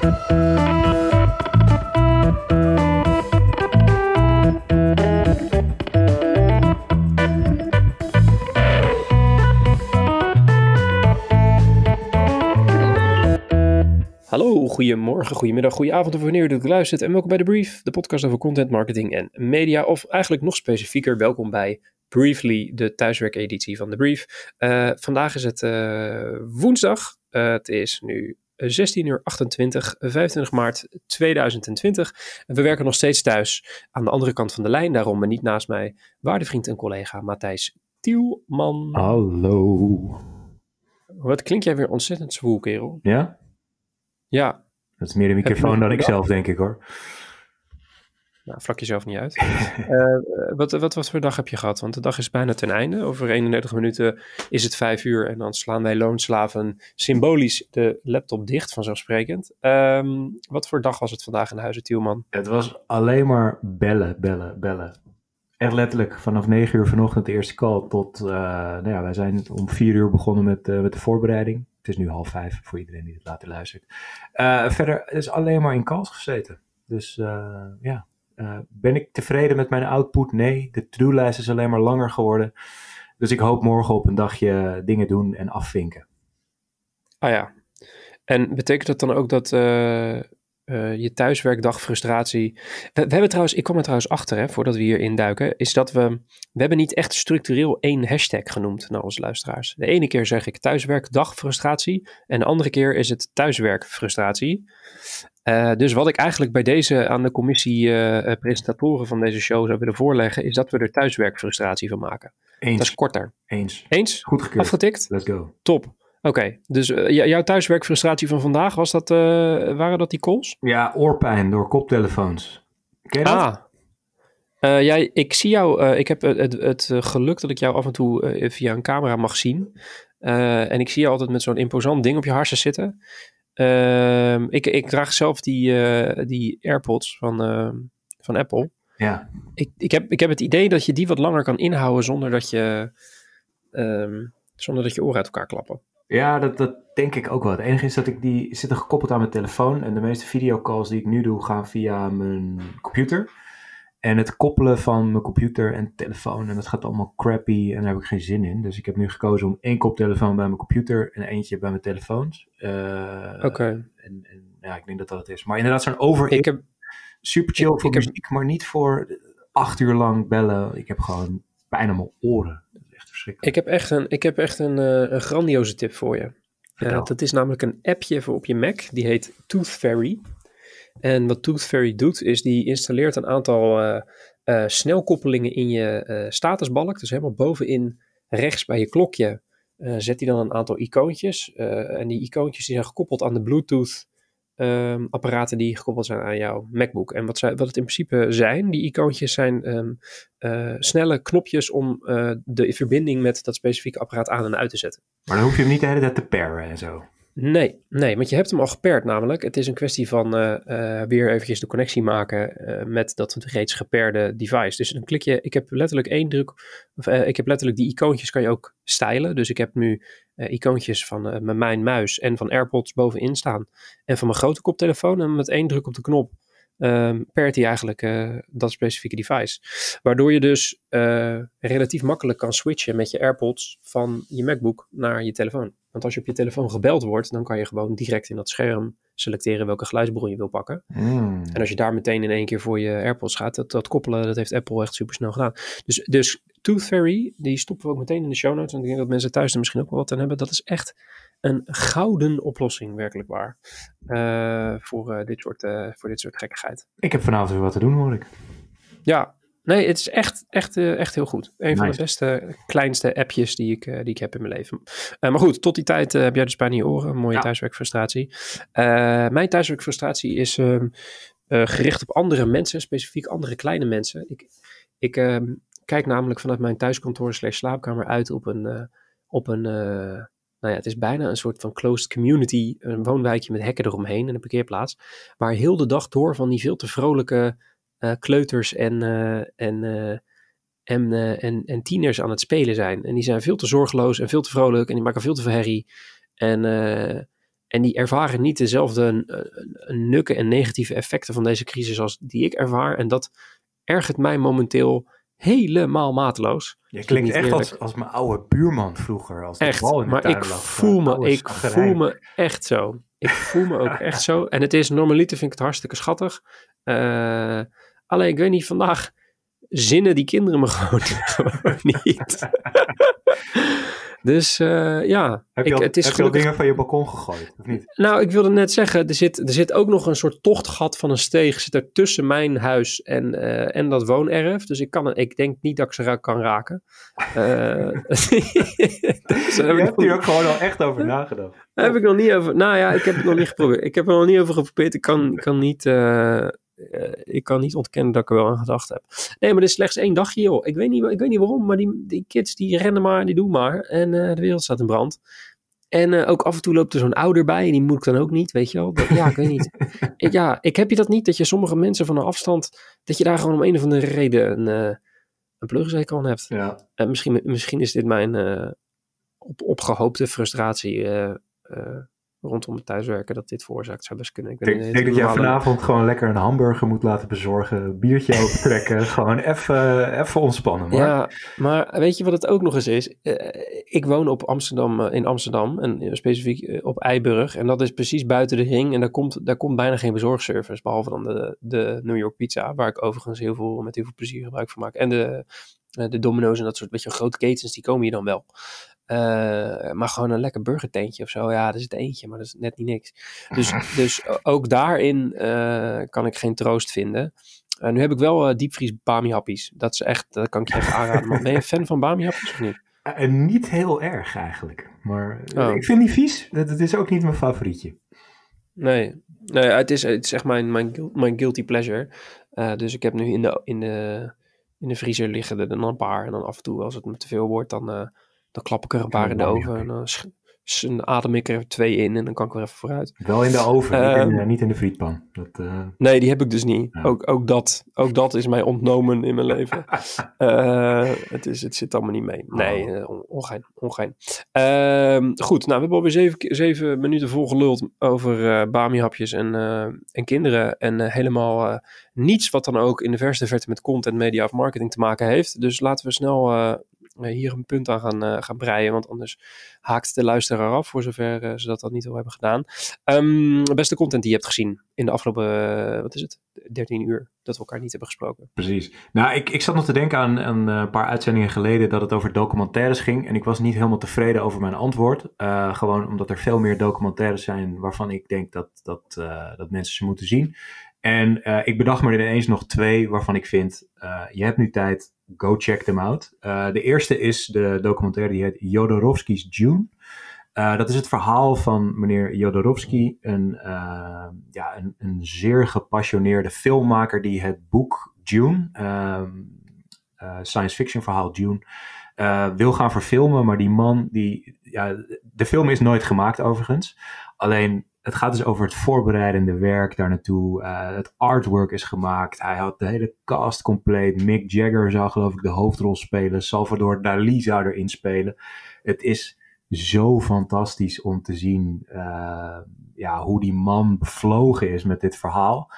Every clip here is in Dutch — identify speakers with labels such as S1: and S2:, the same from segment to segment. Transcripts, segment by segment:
S1: Hallo, goedemorgen, goedemiddag, goedenavond of wanneer u dit luistert en welkom bij de Brief, de podcast over content marketing en media of eigenlijk nog specifieker welkom bij Briefly, de thuiswerkeditie van de Brief. Uh, vandaag is het uh, woensdag, uh, het is nu 16 uur 28, 25 maart 2020. En we werken nog steeds thuis aan de andere kant van de lijn, daarom maar niet naast mij waardevriend en collega Matthijs Tielman.
S2: Hallo.
S1: Wat klink jij weer ontzettend zwoel, kerel?
S2: Ja?
S1: Ja.
S2: Dat is meer de microfoon dan ik zelf, denk ik hoor.
S1: Nou, vlak jezelf niet uit. uh, wat, wat, voor dag heb je gehad? Want de dag is bijna ten einde. Over 31 minuten is het 5 uur en dan slaan wij loonslaven symbolisch de laptop dicht, vanzelfsprekend. Um, wat voor dag was het vandaag in Huizen Tielman?
S2: Het was alleen maar bellen, bellen, bellen. Echt letterlijk vanaf 9 uur vanochtend de eerste call tot, uh, nou ja, wij zijn om 4 uur begonnen met, uh, met de voorbereiding. Het is nu half vijf voor iedereen die het later luistert. Verder is alleen maar in calls gezeten. Dus ja, uh, ben ik tevreden met mijn output? Nee, de to-do-lijst is alleen maar langer geworden. Dus ik hoop morgen op een dagje dingen doen en afvinken.
S1: Ah ja, en betekent dat dan ook dat uh, je thuiswerkdag frustratie. We, we, hebben trouwens, ik kom er trouwens achter, hè, voordat we hier induiken, is dat we, we hebben niet echt structureel één hashtag genoemd naar onze luisteraars. De ene keer zeg ik thuiswerkdag frustratie en de andere keer is het thuiswerk frustratie. Uh, dus wat ik eigenlijk bij deze aan de commissie uh, presentatoren van deze show zou willen voorleggen, is dat we er thuiswerkfrustratie van maken.
S2: Eens.
S1: Dat is korter.
S2: Eens.
S1: Eens?
S2: Goed gekeurd.
S1: Afgetikt?
S2: Let's go.
S1: Top. Oké, okay, dus uh, jouw thuiswerkfrustratie van vandaag, was dat, uh, waren dat die calls?
S2: Ja, oorpijn door koptelefoons. Ken je dat?
S1: Ah. Uh, jij, ik zie jou, ik heb het, het, geluk dat ik jou af en toe via een camera mag zien. en ik zie je altijd met zo'n imposant ding op je harsen zitten. Ehm, ik, ik draag zelf die, die AirPods van, ehm, van Apple.
S2: Ja.
S1: Ik, ik, heb, ik heb het idee dat je die wat langer kan inhouden zonder dat je, um, zonder dat je oren uit elkaar klappen.
S2: Ja, dat, dat denk ik ook wel. Het enige is dat ik die zitten gekoppeld aan mijn telefoon. En de meeste videocalls die ik nu doe gaan via mijn computer. En het koppelen van mijn computer en telefoon, en dat gaat allemaal crappy en daar heb ik geen zin in. Dus ik heb nu gekozen om één koptelefoon bij mijn computer en eentje bij mijn telefoons. Uh,
S1: Oké. Okay.
S2: En, en, ja, ik denk dat dat het is. Maar inderdaad, zo'n over.
S1: Ik heb,
S2: super chill
S1: ik,
S2: voor
S1: ik heb,
S2: muziek, maar niet voor acht uur lang bellen. Ik heb gewoon bijna mijn oren.
S1: Ik heb echt een, ik heb echt een, uh, een grandioze tip voor je. Uh, dat is namelijk een appje voor op je Mac. Die heet Tooth Fairy. En wat Tooth Fairy doet, is die installeert een aantal uh, snelkoppelingen in je statusbalk. Dus helemaal bovenin rechts bij je klokje zet hij dan een aantal icoontjes. en die icoontjes die zijn gekoppeld aan de Bluetooth Um, apparaten die gekoppeld zijn aan jouw MacBook. En wat, zij, wat het in principe zijn, die icoontjes zijn um, uh, snelle knopjes om uh, de verbinding met dat specifieke apparaat aan en uit te zetten.
S2: Maar dan hoef je hem niet de hele tijd te paren en zo.
S1: Nee, nee, want je hebt hem al gepaired namelijk. Het is een kwestie van uh, uh, weer eventjes de connectie maken uh, met dat reeds geperde device. Dus dan klik je, ik heb letterlijk één druk, of ik heb letterlijk die icoontjes kan je ook stylen. Dus ik heb nu icoontjes van mijn muis en van AirPods bovenin staan. En van mijn grote koptelefoon en met één druk op de knop um, hij eigenlijk dat specifieke device. Waardoor je dus relatief makkelijk kan switchen met je AirPods van je MacBook naar je telefoon. Want als je op je telefoon gebeld wordt, dan kan je gewoon direct in dat scherm selecteren welke geluidsbron je wil pakken.
S2: Mm.
S1: En als je daar meteen in één keer voor je AirPods gaat, dat, dat koppelen, dat heeft Apple echt super snel gedaan. Dus, dus Tooth Fairy, die stoppen we ook meteen in de show notes. En ik denk dat mensen thuis er misschien ook wel wat aan hebben. Dat is echt een gouden oplossing, werkelijk waar. Uh, voor, uh, dit soort, uh, voor dit soort gekkigheid.
S2: Ik heb vanavond weer wat te doen, hoor ik.
S1: Ja, nee, het is echt, echt, echt heel goed. Een nice. van de beste, kleinste appjes die ik, die ik heb in mijn leven. maar goed, tot die tijd heb jij dus bijna je oren. Een mooie ja. thuiswerkfrustratie. mijn thuiswerkfrustratie is ehm, gericht op andere mensen, specifiek andere kleine mensen. Ik, ik ehm, kijk namelijk vanuit mijn thuiskantoor slash slaapkamer uit op een, op een nou ja, het is bijna een soort van closed community, een woonwijkje met hekken eromheen en een parkeerplaats, waar heel de dag door van die veel te vrolijke uh, kleuters en, uh, en, uh, en, en, en, tieners aan het spelen zijn. En die zijn veel te zorgeloos en veel te vrolijk en die maken veel te veel herrie. En, En die ervaren niet dezelfde nukken en negatieve effecten van deze crisis als die ik ervaar. En dat ergert mij momenteel helemaal mateloos.
S2: Je klinkt echt als, als mijn oude buurman vroeger. Als
S1: echt, bal in de maar ik voel me, ik voel me echt zo. Ik voel me ook echt zo. En het is normaliter vind ik het hartstikke schattig. Uh, alleen ik weet niet, vandaag zinnen die kinderen me gewoon, gewoon niet. Dus uh, ja.
S2: Heb je al, het is heb gelukkig... je al dingen van je balkon gegooid, of niet?
S1: Nou, ik wilde net zeggen, er zit, er zit ook nog een soort tochtgat van een steeg zit er tussen mijn huis en, uh, en dat woonerf. Dus ik, kan, ik denk niet dat ik ze kan raken. Uh,
S2: dus je hebt hier ook gewoon al echt over nagedacht.
S1: Daar heb ik nog niet over, nou ja, ik heb het nog niet geprobeerd. Ik heb er nog niet over geprobeerd. Ik kan, kan niet... Uh, ik kan niet ontkennen dat ik er wel aan gedacht heb. Nee, maar dit is slechts één dagje, joh. Ik weet niet, ik weet niet waarom, maar die, die kids die rennen maar en die doen maar. En uh, de wereld staat in brand. En uh, ook af en toe loopt er zo'n ouder bij en die moet ik dan ook niet, weet je wel. Dat, ja, ik weet niet. ik, ja, ik heb je dat niet, dat je sommige mensen van een afstand, dat je daar gewoon om een of andere reden een, een plugzeker aan hebt.
S2: Ja.
S1: misschien, misschien is dit mijn op, opgehoopte frustratie rondom het thuiswerken dat dit veroorzaakt zou best kunnen.
S2: Ik denk, denk dat jij vanavond gewoon lekker een hamburger moet laten bezorgen, biertje opentrekken, gewoon even, even ontspannen. Maar.
S1: Ja, maar weet je wat het ook nog eens is? Uh, ik woon op Amsterdam, uh, in Amsterdam en uh, specifiek op Eiburg en dat is precies buiten de ring en daar komt, daar komt bijna geen bezorgservice, behalve dan de, de New York Pizza, waar ik overigens heel veel, met heel veel plezier gebruik van maak. En de, de Domino's en dat soort beetje grote ketens, die komen hier dan wel. Uh, maar gewoon een lekker burgertentje of zo. Ja, er zit eentje, maar dat is net niet niks. Dus, dus ook daarin uh, kan ik geen troost vinden. Uh, nu heb ik wel diepvries bami happies. Dat is echt, dat kan ik je even aanraden. Maar ben je fan van bami happies of niet?
S2: niet heel erg eigenlijk. Maar oh. ik vind die vies. Dat, dat is ook niet mijn favorietje.
S1: Nee, nee het, is, het is echt mijn, mijn, mijn guilty pleasure. dus ik heb nu in de, in, de, in de vriezer liggen er dan een paar. En dan af en toe, als het me te veel wordt, dan dan klap ik er een paar in de oven en dan adem ik er twee in en dan kan ik weer even vooruit.
S2: Wel in de oven, niet, in, ehm, niet, in, de frietpan. Dat, uh...
S1: Nee, die heb ik dus niet. Ook, ook, dat, ook dat is mij ontnomen in mijn leven. uh, het, is, het zit allemaal niet mee. Nee, uh, ongein. ongein. Ehm, goed, nou, we hebben alweer zeven, zeven minuten volgeluld over uh, bami-hapjes en, en kinderen. En helemaal niets wat dan ook in de verste verte met content, media of marketing te maken heeft. Dus laten we snel hier een punt aan gaan, uh, gaan breien. Want anders haakt de luisteraar af, voor zover uh, ze dat al niet al hebben gedaan. Um, beste content die je hebt gezien in de afgelopen, wat is het, 13 uur dat we elkaar niet hebben gesproken.
S2: Precies. Nou, ik, ik zat nog te denken aan, een paar uitzendingen geleden dat het over documentaires ging. En ik was niet helemaal tevreden over mijn antwoord. gewoon omdat er veel meer documentaires zijn waarvan ik denk dat, dat, dat mensen ze moeten zien. En ik bedacht me ineens nog twee waarvan ik vind, je hebt nu tijd, go check them out. Uh, de eerste is de documentaire die heet Jodorowsky's June. dat is het verhaal van meneer Jodorowsky, een, ja, een, een, zeer gepassioneerde filmmaker die het boek June, ehm, science fiction verhaal June, wil gaan verfilmen. Maar die man, die, ja, de film is nooit gemaakt overigens. Alleen het gaat dus over het voorbereidende werk daar naartoe. Uh, het artwork is gemaakt. Hij had de hele cast compleet. Mick Jagger zou geloof ik de hoofdrol spelen. Salvador Dali zou erin spelen. Het is zo fantastisch om te zien uh, ja, hoe die man bevlogen is met dit verhaal.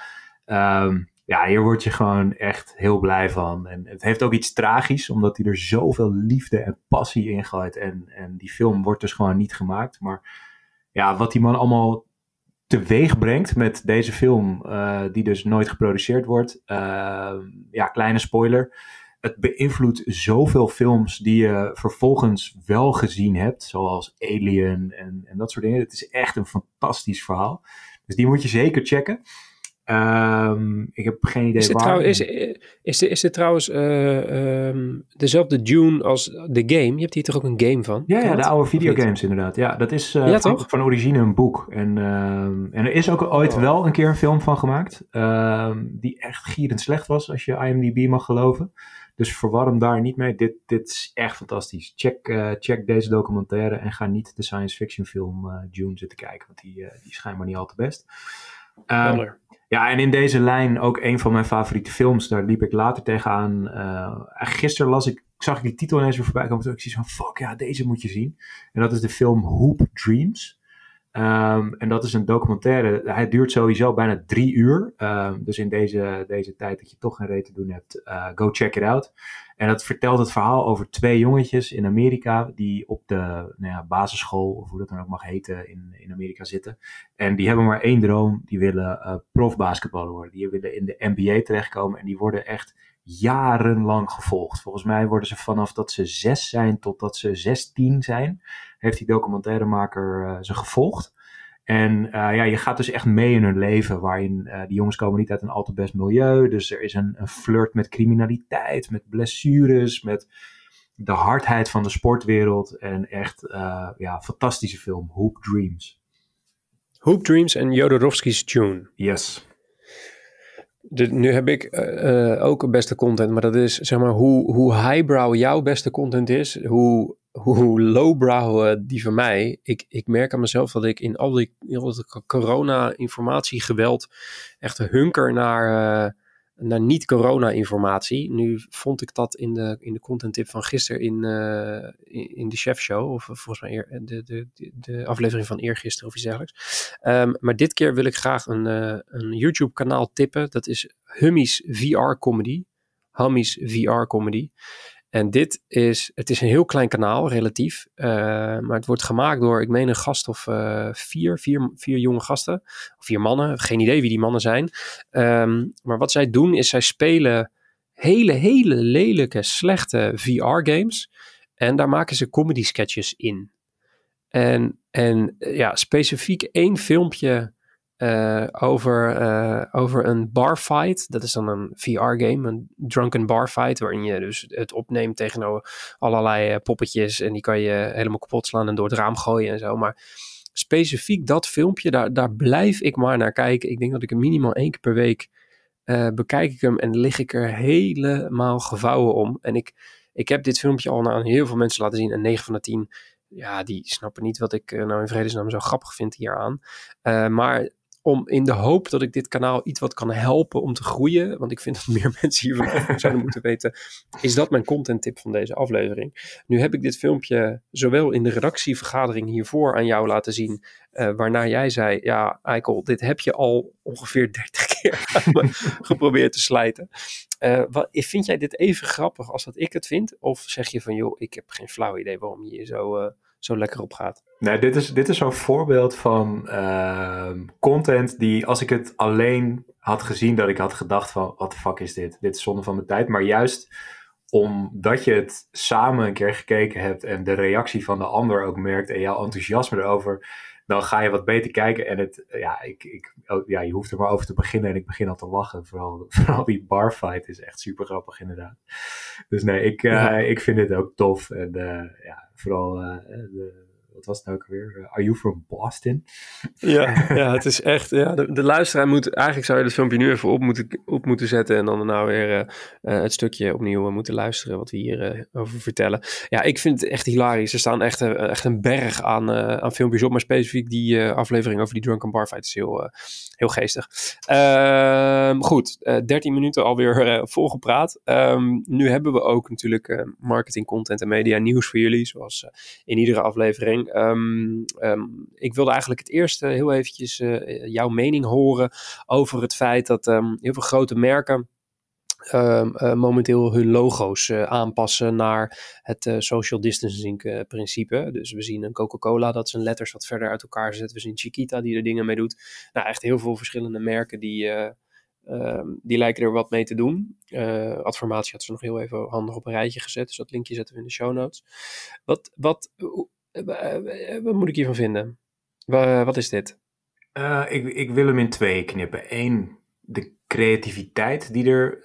S2: Um, ja, hier word je gewoon echt heel blij van. En het heeft ook iets tragisch, omdat hij er zoveel liefde en passie in gooit. En, en die film wordt dus gewoon niet gemaakt. Maar ja, wat die man allemaal teweeg brengt met deze film, uh, die dus nooit geproduceerd wordt. Uh, ja, kleine spoiler. Het beïnvloedt zoveel films die je vervolgens wel gezien hebt, zoals Alien en, en dat soort dingen. Het is echt een fantastisch verhaal. Dus die moet je zeker checken. Um, ik heb geen idee
S1: is
S2: waar.
S1: Trouw, is, is, is dit trouwens uh, um, dezelfde Dune als de game? Je hebt hier toch ook een game van?
S2: Ja, ja de oude videogames inderdaad. Ja, dat is uh, ja, van, van, origine een boek. En, uh, en er is ook ooit oh. wel een keer een film van gemaakt. die echt gierend slecht was, als je IMDb mag geloven. Dus verwar hem daar niet mee. Dit, dit is echt fantastisch. Check, check deze documentaire en ga niet de science fiction film Dune zitten kijken. Want die, die is schijnbaar niet al te best. Um, ja, en in deze lijn ook een van mijn favoriete films. Daar liep ik later tegenaan. Uh, gisteren las ik, zag ik die titel ineens weer voorbij komen. Toen ik zie van, fuck ja, deze moet je zien. En dat is de film Hoop Dreams. Ehm, en dat is een documentaire. Hij duurt sowieso bijna drie uur. Ehm, dus in deze, deze tijd dat je toch geen reet te doen hebt, uh, go check it out. En dat vertelt het verhaal over twee jongetjes in Amerika die op de nou ja, basisschool, of hoe dat dan ook mag heten, in, in Amerika zitten. En die hebben maar één droom, die willen uh, profbasketballer worden. Die willen in de NBA terechtkomen en die worden echt jarenlang gevolgd. Volgens mij worden ze vanaf dat ze zes zijn totdat ze zestien zijn, heeft die documentairemaker uh, ze gevolgd. En uh, ja, je gaat dus echt mee in hun leven, waarin uh, die jongens komen niet uit een al te best milieu. Dus er is een, een flirt met criminaliteit, met blessures, met de hardheid van de sportwereld. En echt, ja, fantastische film, Hoop Dreams.
S1: Hoop Dreams en Jodorowsky's Tune.
S2: Yes.
S1: De, nu heb ik uh, ook beste content, maar dat is zeg maar hoe, hoe highbrow jouw beste content is, hoe, hoe lowbrow uh, die van mij. Ik, ik merk aan mezelf dat ik in al die, in al die corona-informatiegeweld echt hunker naar, naar niet-corona-informatie. Nu vond ik dat in de, in de content tip van gisteren in, in, in, de chef show, of volgens mij eer, de, de, de, aflevering van eergisteren of iets dergelijks. Um, maar dit keer wil ik graag een, een YouTube-kanaal tippen. Dat is Hummies VR Comedy. Hummies VR Comedy. En dit is, het is een heel klein kanaal, relatief. Uh, maar het wordt gemaakt door, ik meen, een gast of uh, vier, vier, vier jonge gasten. Vier mannen, geen idee wie die mannen zijn. Um, maar wat zij doen, is zij spelen hele, hele lelijke, slechte VR-games. En daar maken ze comedy sketches in. En, en ja, specifiek één filmpje uh, over, uh, over een barfight. Dat is dan een VR-game, een drunken barfight, waarin je dus het opneemt tegen allerlei uh, poppetjes en die kan je helemaal kapot slaan en door het raam gooien en zo. Maar specifiek dat filmpje, daar, daar blijf ik maar naar kijken. Ik denk dat ik hem minimaal één keer per week bekijk ik hem en lig ik er helemaal gevouwen om. En ik, ik heb dit filmpje al aan heel veel mensen laten zien en 9 van de 10 ja, die snappen niet wat ik nou in vredesnaam zo grappig vind hieraan. Uh, maar om in de hoop dat ik dit kanaal iets wat kan helpen om te groeien, want ik vind dat meer mensen hiervan zouden moeten weten, is dat mijn content tip van deze aflevering. Nu heb ik dit filmpje zowel in de redactievergadering hiervoor aan jou laten zien, uh, waarna jij zei, ja Eikel, dit heb je al ongeveer 30 keer geprobeerd te slijten. Uh, wat, vind jij dit even grappig als dat ik het vind? Of zeg je van, joh, ik heb geen flauw idee waarom je hier zo... Uh, zo lekker op gaat.
S2: Nee, dit is, dit is zo'n voorbeeld van uh, content die als ik het alleen had gezien, dat ik had gedacht van, wat de fuck is dit? Dit is zonde van mijn tijd. Maar juist omdat je het samen een keer gekeken hebt en de reactie van de ander ook merkt en jouw enthousiasme erover, dan ga je wat beter kijken. En het, ja, ik, ik, oh, ja, je hoeft er maar over te beginnen en ik begin al te lachen. Vooral, vooral die barfight is echt super grappig inderdaad. Dus nee, ik, uh, ja. ik vind dit ook tof. En uh, ja, fra eh, wat was het nou ook weer? Are you from Boston?
S1: Ja, ja het is echt. Ja, de, de, luisteraar moet. Eigenlijk zou je het filmpje nu even op moeten, op moeten zetten. En dan nou weer uh, uh, het stukje opnieuw moeten luisteren. Wat we hier uh, over vertellen. Ja, ik vind het echt hilarisch. Er staan echt, echt een berg aan, aan filmpjes op. Maar specifiek die aflevering over die Drunken Barfight is heel, heel geestig. Ehm, goed, 13 minuten alweer volgepraat. Um, nu hebben we ook natuurlijk marketing, content en media nieuws voor jullie. Zoals in iedere aflevering. Um, um, ik wilde eigenlijk het eerste heel eventjes uh, jouw mening horen over het feit dat um, heel veel grote merken uh, momenteel hun logo's uh, aanpassen naar het social distancing principe. Dus we zien een Coca-Cola dat zijn letters wat verder uit elkaar zet. We zien Chiquita die er dingen mee doet. Nou, echt heel veel verschillende merken die, die lijken er wat mee te doen. Adformatie had ze nog heel even handig op een rijtje gezet. Dus dat linkje zetten we in de show notes. Wat, wat, wat moet ik hiervan vinden? Wat is dit?
S2: Ik, ik wil hem in twee knippen. Eén, de creativiteit die er,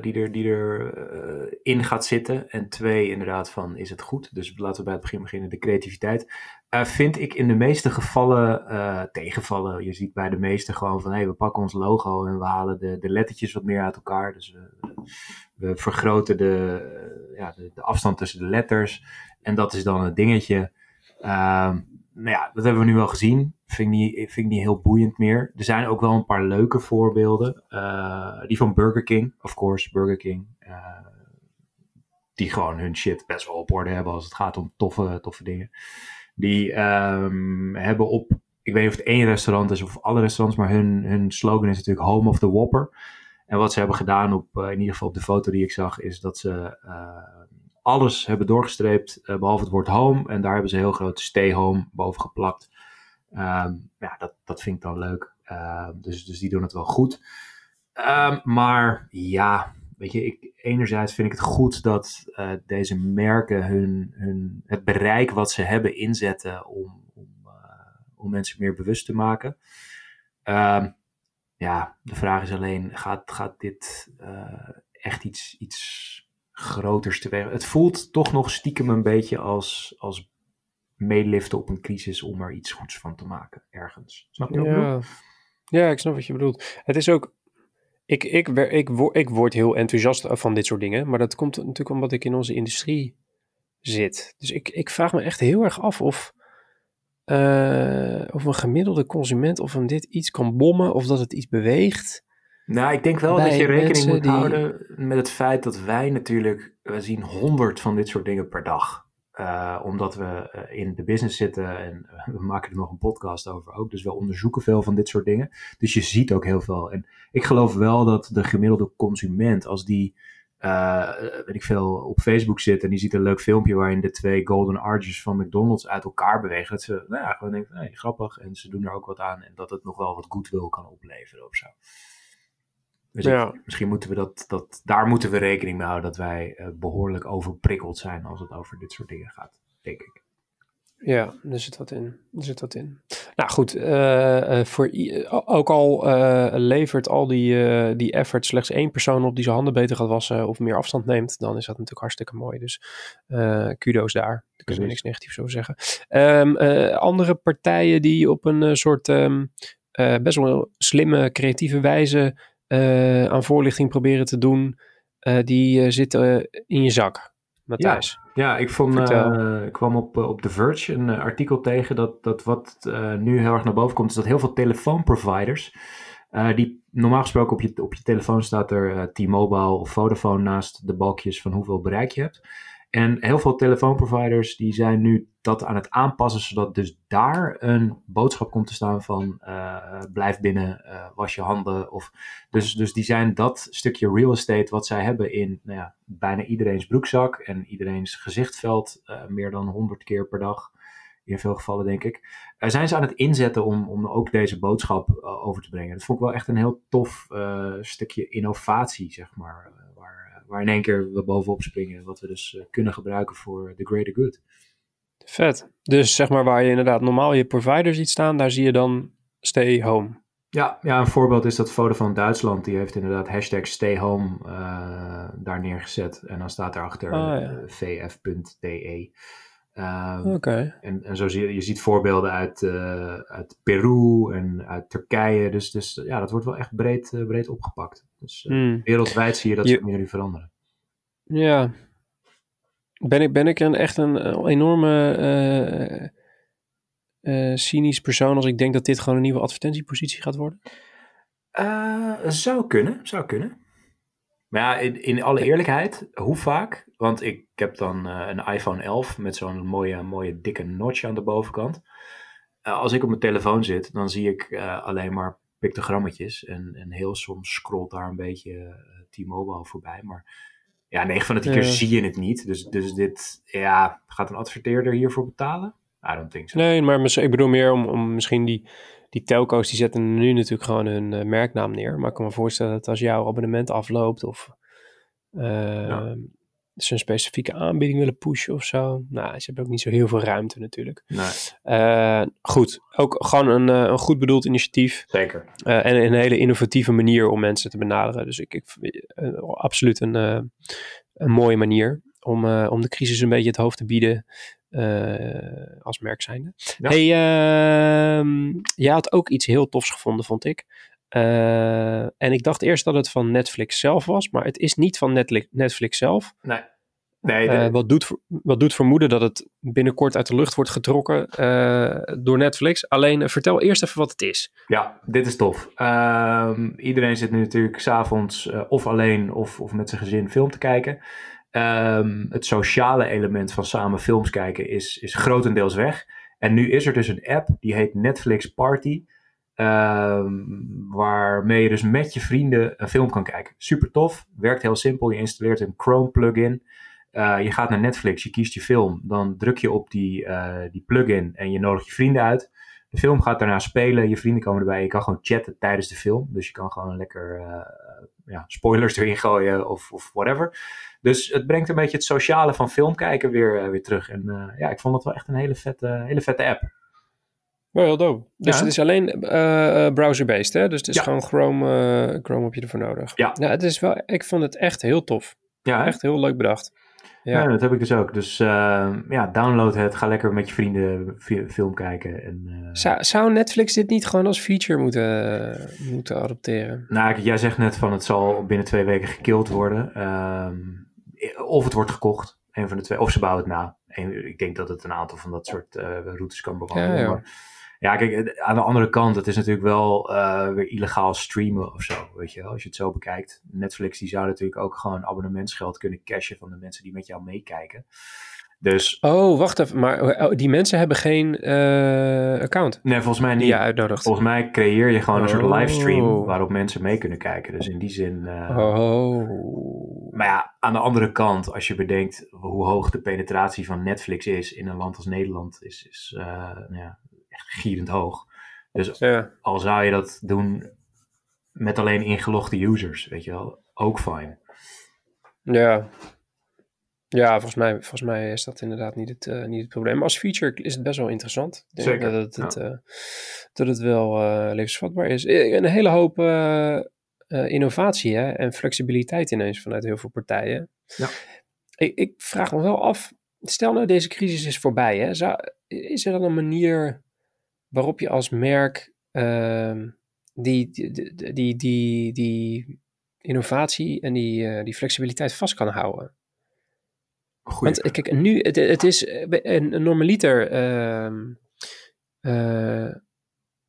S2: die er, die er in gaat zitten. En twee, inderdaad, van is het goed? Dus laten we bij het begin beginnen. De creativiteit vind ik in de meeste gevallen tegenvallen. Je ziet bij de meeste gewoon van, hé, hey, we pakken ons logo en we halen de, de lettertjes wat meer uit elkaar. Dus we vergroten de, ja, de afstand tussen de letters. En dat is dan het dingetje. Uh, nou ja, dat hebben we nu wel gezien. Vind ik, niet, vind ik niet heel boeiend meer. Er zijn ook wel een paar leuke voorbeelden. Uh, die van Burger King, of course, Burger King. Uh, die gewoon hun shit best wel op orde hebben als het gaat om toffe, toffe dingen. Die ehm, hebben op, ik weet niet of het één restaurant is of alle restaurants, maar hun, hun slogan is natuurlijk Home of the Whopper. En wat ze hebben gedaan op, in ieder geval op de foto die ik zag, is dat ze alles hebben doorgestreept, behalve het woord home. En daar hebben ze heel groot stay home boven geplakt. Ehm, ja, dat, dat vind ik dan leuk. Ehm, dus, dus die doen het wel goed. Ehm, maar ja, weet je, ik, enerzijds vind ik het goed dat uh, deze merken hun, hun, het bereik wat ze hebben inzetten om, om, uh, om mensen meer bewust te maken. Ja, de vraag is alleen, gaat, gaat dit echt iets, iets groters teweeg? Het voelt toch nog stiekem een beetje als, als meeliften op een crisis om er iets goeds van te maken, ergens. Snap je wat
S1: ja. Ja, ik snap wat je bedoelt. Het is ook, ik, ik, ik, ik, ik word heel enthousiast van dit soort dingen, maar dat komt natuurlijk omdat ik in onze industrie zit. Dus ik, ik vraag me echt heel erg af of, uh, of een gemiddelde consument of hem dit iets kan bommen of dat het iets beweegt.
S2: Nou, ik denk wel dat je rekening moet houden met het feit dat wij natuurlijk, we zien honderd van dit soort dingen per dag. Uh, omdat we uh, in de business zitten en we maken er nog een podcast over ook. Dus we onderzoeken veel van dit soort dingen. Dus je ziet ook heel veel. En ik geloof wel dat de gemiddelde consument, als die, weet ik veel, op Facebook zit en die ziet een leuk filmpje waarin de twee golden arches van McDonald's uit elkaar bewegen. Dat ze nou ja, gewoon denken, hey, grappig. En ze doen er ook wat aan. En dat het nog wel wat goodwill kan opleveren of zo. Dus ja. misschien moeten we dat, dat, daar moeten we rekening mee houden dat wij uh, behoorlijk overprikkeld zijn als het over dit soort dingen gaat, denk ik.
S1: Ja, er zit wat in. Er zit wat in. Nou goed, uh, uh, voor ook al levert al die, die effort slechts één persoon op die zijn handen beter gaat wassen of meer afstand neemt, dan is dat natuurlijk hartstikke mooi. Dus kudo's daar. Daar kunnen we niks negatiefs over zeggen. Um, andere partijen die op een soort um, best wel slimme, creatieve wijze aan voorlichting proberen te doen, uh, die uh, zitten in je zak, Matthijs.
S2: Ja, ja ik, vond, ik kwam op, op The Verge een artikel tegen dat, dat wat nu heel erg naar boven komt, is dat heel veel telefoonproviders, die normaal gesproken op je, op je telefoon staat er T-Mobile of Vodafone naast de balkjes van hoeveel bereik je hebt. En heel veel telefoonproviders die zijn nu dat aan het aanpassen, zodat dus daar een boodschap komt te staan van uh, blijf binnen, uh, was je handen. Of, dus, dus die zijn dat stukje real estate wat zij hebben in nou ja, bijna iedereen's broekzak en iedereen's gezichtveld, uh, meer dan 100 keer per dag. In veel gevallen, denk ik. zijn ze aan het inzetten om, om ook deze boodschap over te brengen. Dat vond ik wel echt een heel tof stukje innovatie, zeg maar waar in één keer we bovenop springen. Wat we dus uh, kunnen gebruiken voor the greater good.
S1: Vet. Dus zeg maar waar je inderdaad normaal je provider ziet staan, daar zie je dan stay home.
S2: Ja, ja, een voorbeeld is dat Vodafone Duitsland, die heeft inderdaad hashtag stay home uh, daar neergezet. En dan staat erachter oh, ja. uh, vf.de. Um,
S1: okay.
S2: en, en zo zie je, je ziet voorbeelden uit, uh, uit Peru en uit Turkije. Dus, dus ja, dat wordt wel echt breed, uh, breed opgepakt. Dus uh, mm. wereldwijd zie je dat soort dingen nu veranderen.
S1: Ja. Ben ik, ben ik een, echt een enorme cynisch persoon als ik denk dat dit gewoon een nieuwe advertentiepositie gaat worden?
S2: zou kunnen, zou kunnen. Maar ja, in, in alle eerlijkheid, hoe vaak? Want ik heb dan uh, een iPhone 11 met zo'n mooie, mooie dikke notch aan de bovenkant. Uh, als ik op mijn telefoon zit, dan zie ik uh, alleen maar pictogrammetjes. En, en heel soms scrolt daar een beetje T-Mobile voorbij. Maar ja, 9 van de 10 keer zie je het niet. Dus, dus dit, ja, gaat een adverteerder hiervoor betalen? I don't think so.
S1: Nee, maar ik bedoel meer om, om misschien die die telco's die zetten nu natuurlijk gewoon hun uh, merknaam neer. Maar ik kan me voorstellen dat als jouw abonnement afloopt of uh, ja. ze een specifieke aanbieding willen pushen of zo. Nou, ze hebben ook niet zo heel veel ruimte natuurlijk.
S2: Nee.
S1: Uh, goed, ook gewoon een, een goed bedoeld initiatief.
S2: Zeker.
S1: en een hele innovatieve manier om mensen te benaderen. Dus ik, ik absoluut een, een mooie manier om, om de crisis een beetje het hoofd te bieden. Uh, als merk zijnde. Ja. Hey, uh, jij had ook iets heel tofs gevonden, vond ik. Uh, en ik dacht eerst dat het van Netflix zelf was, maar het is niet van Netflix, Netflix zelf.
S2: Nee. nee
S1: de... wat, doet, wat doet vermoeden dat het binnenkort uit de lucht wordt getrokken door Netflix. Alleen vertel eerst even wat het is.
S2: Ja, dit is tof. Ehm, iedereen zit nu natuurlijk s'avonds of alleen of, of met zijn gezin film te kijken. Um, het sociale element van samen films kijken is, is grotendeels weg. En nu is er dus een app, die heet Netflix Party. Ehm, waarmee je dus met je vrienden een film kan kijken. Super tof, werkt heel simpel. Je installeert een Chrome plugin. Uh, je gaat naar Netflix, je kiest je film. Dan druk je op die, uh, die plugin en je nodigt je vrienden uit. De film gaat daarna spelen, je vrienden komen erbij. Je kan gewoon chatten tijdens de film. Dus je kan gewoon lekker uh, ja, spoilers erin gooien of, of whatever. Dus het brengt een beetje het sociale van film kijken weer, weer terug. En ja, ik vond het wel echt een hele vette, hele vette app.
S1: Wel heel dope. Dus het is alleen browser-based, hè? Dus het is gewoon Chrome, Chrome heb je ervoor nodig.
S2: Ja.
S1: ja. Het is wel, ik vond het echt heel tof. Ja, echt heel leuk bedacht.
S2: Ja. ja. dat heb ik dus ook. Dus ja, download het. Ga lekker met je vrienden film kijken. En,
S1: zou, zou Netflix dit niet gewoon als feature moeten, moeten adopteren?
S2: Nou, jij zegt net van het zal binnen twee weken gekild worden. Ehm, of het wordt gekocht. Een van de twee. Of ze bouwen het na. En ik denk dat het een aantal van dat soort routes kan bewandelen. Ja, maar ja, kijk, aan de andere kant, het is natuurlijk wel uh, weer illegaal streamen of zo, weet je wel, als je het zo bekijkt. Netflix die zou natuurlijk ook gewoon abonnementsgeld kunnen cashen van de mensen die met jou meekijken. Dus...
S1: Oh, wacht even, maar oh, die mensen hebben geen uh, account?
S2: Nee, volgens mij niet.
S1: Die je uitnodigt.
S2: Volgens mij creëer je gewoon een soort livestream waarop mensen mee kunnen kijken. Dus in die zin... Uh...
S1: Oh.
S2: Maar ja, aan de andere kant, als je bedenkt hoe hoog de penetratie van Netflix is in een land als Nederland, is, is nou ja, gierend hoog. Dus ja. al zou je dat doen met alleen ingelogde users, weet je wel, ook fijn.
S1: Ja. Ja, volgens mij, volgens mij is dat inderdaad niet het, uh, niet het probleem. Maar als feature is het best wel interessant. Ik denk Zeker. Dat het, uh, dat het wel uh, levensvatbaar is. Een hele hoop innovatie hè, en flexibiliteit ineens vanuit heel veel partijen.
S2: Ja.
S1: Ik, ik vraag me wel af, stel nou deze crisis is voorbij. Hè, zou, is er dan een manier waarop je als merk uh, die, die, die, die, die innovatie en die, uh, die flexibiliteit vast kan houden.
S2: Goeie.
S1: Want kijk, nu, het, het is een, een normaliter uh,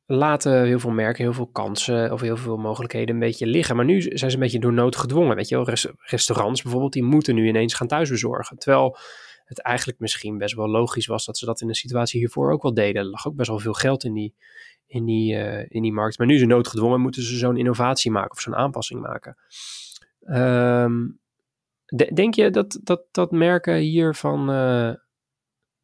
S1: laten heel veel merken heel veel kansen of heel veel mogelijkheden een beetje liggen. Maar nu zijn ze een beetje door nood gedwongen. Weet je wel, restaurants bijvoorbeeld, die moeten nu ineens gaan thuisbezorgen. Terwijl het eigenlijk misschien best wel logisch was dat ze dat in de situatie hiervoor ook wel deden. Er lag ook best wel veel geld in die, in die, uh, in die markt. Maar nu ze noodgedwongen moeten ze zo'n innovatie maken of zo'n aanpassing maken. Um, de, denk je dat, dat, dat merken hiervan uh,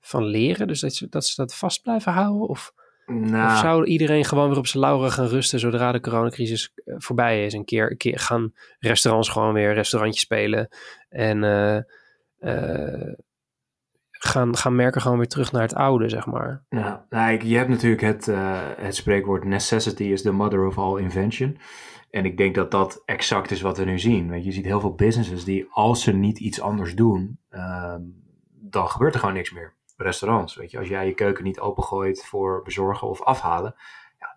S1: van leren? Dus dat ze, dat ze dat vast blijven houden? Of,
S2: nou.
S1: of zou iedereen gewoon weer op zijn lauren gaan rusten zodra de coronacrisis eh, voorbij is? Een keer, een keer gaan restaurants gewoon weer restaurantjes spelen en... Uh, gaan, gaan merken gewoon weer terug naar het oude, zeg maar.
S2: Nou, nou je hebt natuurlijk het, uh, het spreekwoord necessity is the mother of all invention. En ik denk dat dat exact is wat we nu zien. Want je ziet heel veel businesses die als ze niet iets anders doen, uh, dan gebeurt er gewoon niks meer. Restaurants, weet je, als jij je keuken niet opengooit voor bezorgen of afhalen,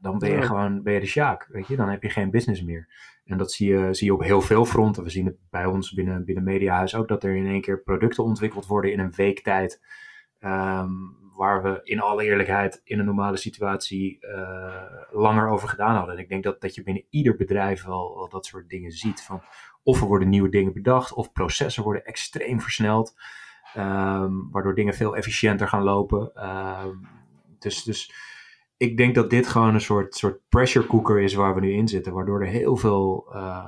S2: dan ben je gewoon ben je de sjaak, weet je. Dan heb je geen business meer. En dat zie je, zie je op heel veel fronten. We zien het bij ons binnen, binnen Mediahuis ook, dat er in één keer producten ontwikkeld worden in een week tijd. Ehm, waar we in alle eerlijkheid in een normale situatie uh, langer over gedaan hadden. En ik denk dat, dat je binnen ieder bedrijf wel, wel, dat soort dingen ziet. Van of er worden nieuwe dingen bedacht, of processen worden extreem versneld. Um, waardoor dingen veel efficiënter gaan lopen. Um, dus, dus ik denk dat dit gewoon een soort, soort pressure cooker is waar we nu in zitten. Waardoor er heel veel uh,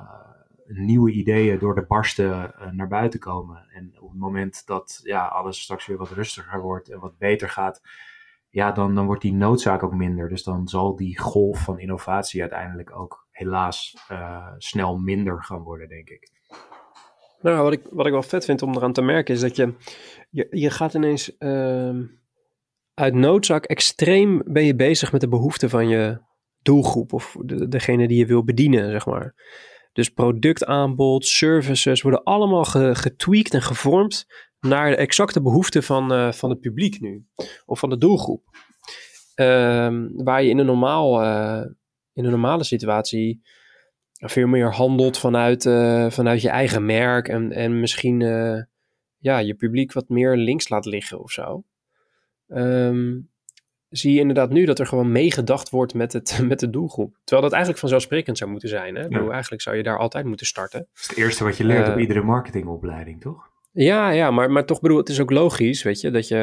S2: nieuwe ideeën door de barsten uh, naar buiten komen. En op het moment dat ja, alles straks weer wat rustiger wordt en wat beter gaat. Ja, dan, dan wordt die noodzaak ook minder. Dus dan zal die golf van innovatie uiteindelijk ook helaas uh, snel minder gaan worden, denk ik.
S1: Nou, wat ik, wat ik wel vet vind om eraan te merken is dat je, je, je gaat ineens ehm, uit noodzaak extreem ben je bezig met de behoeften van je doelgroep of de, degene die je wil bedienen, zeg maar. Dus productaanbod, services worden allemaal getweakt en gevormd naar de exacte behoeften van, uh, van het publiek nu, of van de doelgroep. Um, waar je in een, normaal, uh, in een normale situatie veel meer handelt vanuit, uh, vanuit je eigen merk en, en misschien ja, je publiek wat meer links laat liggen of zo. Um, zie je inderdaad nu dat er gewoon meegedacht wordt met, het, met de doelgroep. Terwijl dat eigenlijk vanzelfsprekend zou moeten zijn. Hè? Ja. Bedoel, eigenlijk zou je daar altijd moeten starten.
S2: Dat is het eerste wat je leert uh, op iedere marketingopleiding, toch?
S1: Ja, ja maar, maar toch bedoel, het is ook logisch, weet je, dat je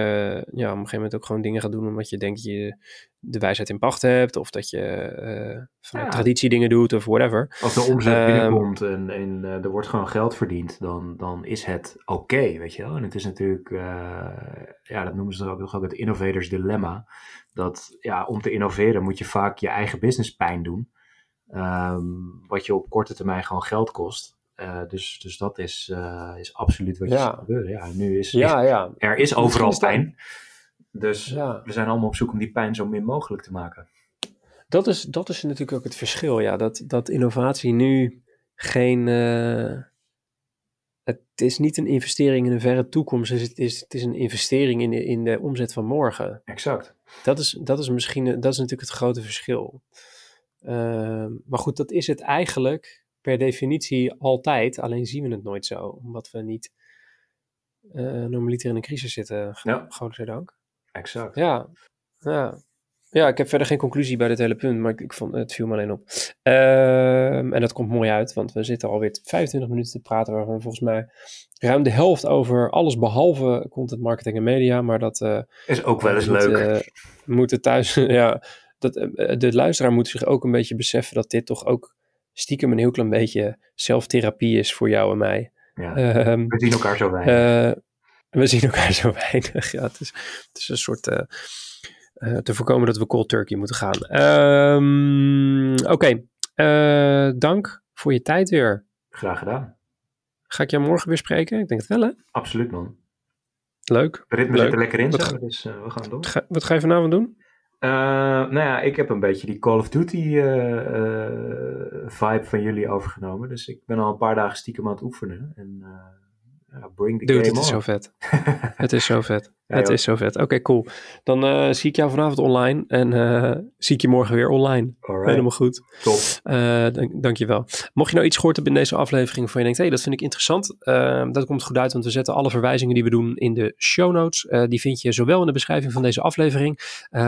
S1: ja, op een gegeven moment ook gewoon dingen gaat doen omdat je denkt dat je de wijsheid in pacht hebt, of dat je uh, vanuit traditie dingen doet, of whatever.
S2: Als de omzet um, binnenkomt en, en uh, er wordt gewoon geld verdiend, dan, dan is het oké, weet je wel. En het is natuurlijk, uh, ja, dat noemen ze ook nog ook het innovators dilemma, dat ja, om te innoveren moet je vaak je eigen business pijn doen, um, wat je op korte termijn gewoon geld kost. Uh, dus, dus dat is, uh, is absoluut wat je ja. ziet gebeuren. Ja, nu is, ja, ja. er is overal pijn. Dus ja. we zijn allemaal op zoek om die pijn zo min mogelijk te maken.
S1: Dat is, dat is natuurlijk ook het verschil, ja. Dat, dat innovatie nu geen... Uh, het is niet een investering in een verre toekomst. Het is, het is een investering in de, in de omzet van morgen.
S2: Exact.
S1: Dat is, dat is misschien... Dat is natuurlijk het grote verschil. maar goed, dat is het eigenlijk per definitie altijd, alleen zien we het nooit zo, omdat we niet uh, normaliter in een crisis zitten, ja. dank.
S2: Exact.
S1: Ja, ja. Ja, ik heb verder geen conclusie bij dit hele punt, maar ik, ik vond, het viel me alleen op. Ehm, en dat komt mooi uit, want we zitten alweer 25 minuten te praten, waarvan volgens mij ruim de helft over alles behalve content marketing en media, maar dat... Uh,
S2: is ook wel eens leuk. Uh,
S1: moeten thuis, ja, dat, de luisteraar moet zich ook een beetje beseffen dat dit toch ook stiekem een heel klein beetje zelftherapie is voor jou en mij.
S2: Ja, ehm, we zien elkaar zo weinig.
S1: Uh, we zien elkaar zo weinig. Ja, het is, het is een soort uh, uh, te voorkomen dat we cold turkey moeten gaan. Um, Oké, okay. dank voor je tijd weer.
S2: Graag gedaan.
S1: Ga ik jou morgen weer spreken? Ik denk het wel, hè?
S2: Absoluut, man.
S1: Leuk.
S2: Het ritme zit er lekker in, wat, dus we gaan door.
S1: wat ga je vanavond doen?
S2: Uh, nou ja, ik heb een beetje die Call of Duty uh, vibe van jullie overgenomen. Dus ik ben al een paar dagen stiekem aan het oefenen. En ja, bring the
S1: Dude,
S2: game
S1: het is zo vet. het is zo vet. het is zo vet. Oké, cool. Dan uh, zie ik jou vanavond online en uh, zie ik je morgen weer online.
S2: Alright.
S1: Helemaal goed.
S2: Top.
S1: Uh, dank, dankjewel. Mocht je nou iets gehoord hebben in deze aflevering waarvan je denkt, hé, hey, dat vind ik interessant. dat komt goed uit, want we zetten alle verwijzingen die we doen in de show notes. die vind je zowel in de beschrijving van deze aflevering,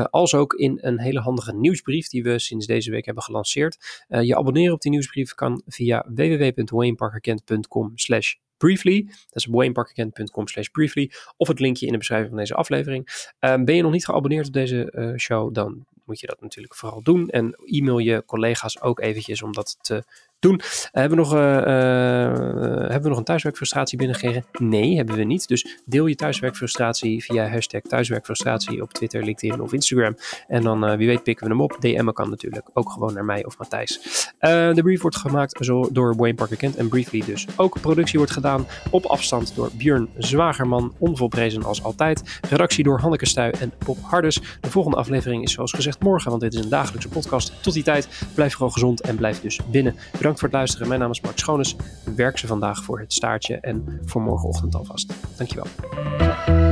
S1: als ook in een hele handige nieuwsbrief die we sinds deze week hebben gelanceerd. je abonneren op die nieuwsbrief kan via www.wayneparkerkent.com slash briefly. Dat is wayneparkerkent.com slash briefly. Of het linkje in de beschrijving van deze aflevering. Um, ben je nog niet geabonneerd op deze uh, show, dan moet je dat natuurlijk vooral doen. En e-mail je collega's ook eventjes om dat te doen. Uh, hebben, we nog, uh, hebben we nog een thuiswerkfrustratie binnengekregen? Nee, hebben we niet. Dus deel je thuiswerkfrustratie via hashtag thuiswerkfrustratie op Twitter, LinkedIn of Instagram. En dan wie weet pikken we hem op. DM'en kan natuurlijk ook gewoon naar mij of Matthijs. de brief wordt gemaakt door Wayne Parker Kent en Briefly dus ook. Productie wordt gedaan op afstand door Björn Zwagerman, onvolprezen als altijd. Redactie door Hanneke Stuy en Bob Hardes. De volgende aflevering is zoals gezegd morgen, want dit is een dagelijkse podcast. Tot die tijd, blijf gewoon gezond en blijf dus binnen. Bedankt voor het luisteren. Mijn naam is Mark Schoones. Werk ze vandaag voor het staartje en voor morgenochtend alvast. Dankjewel.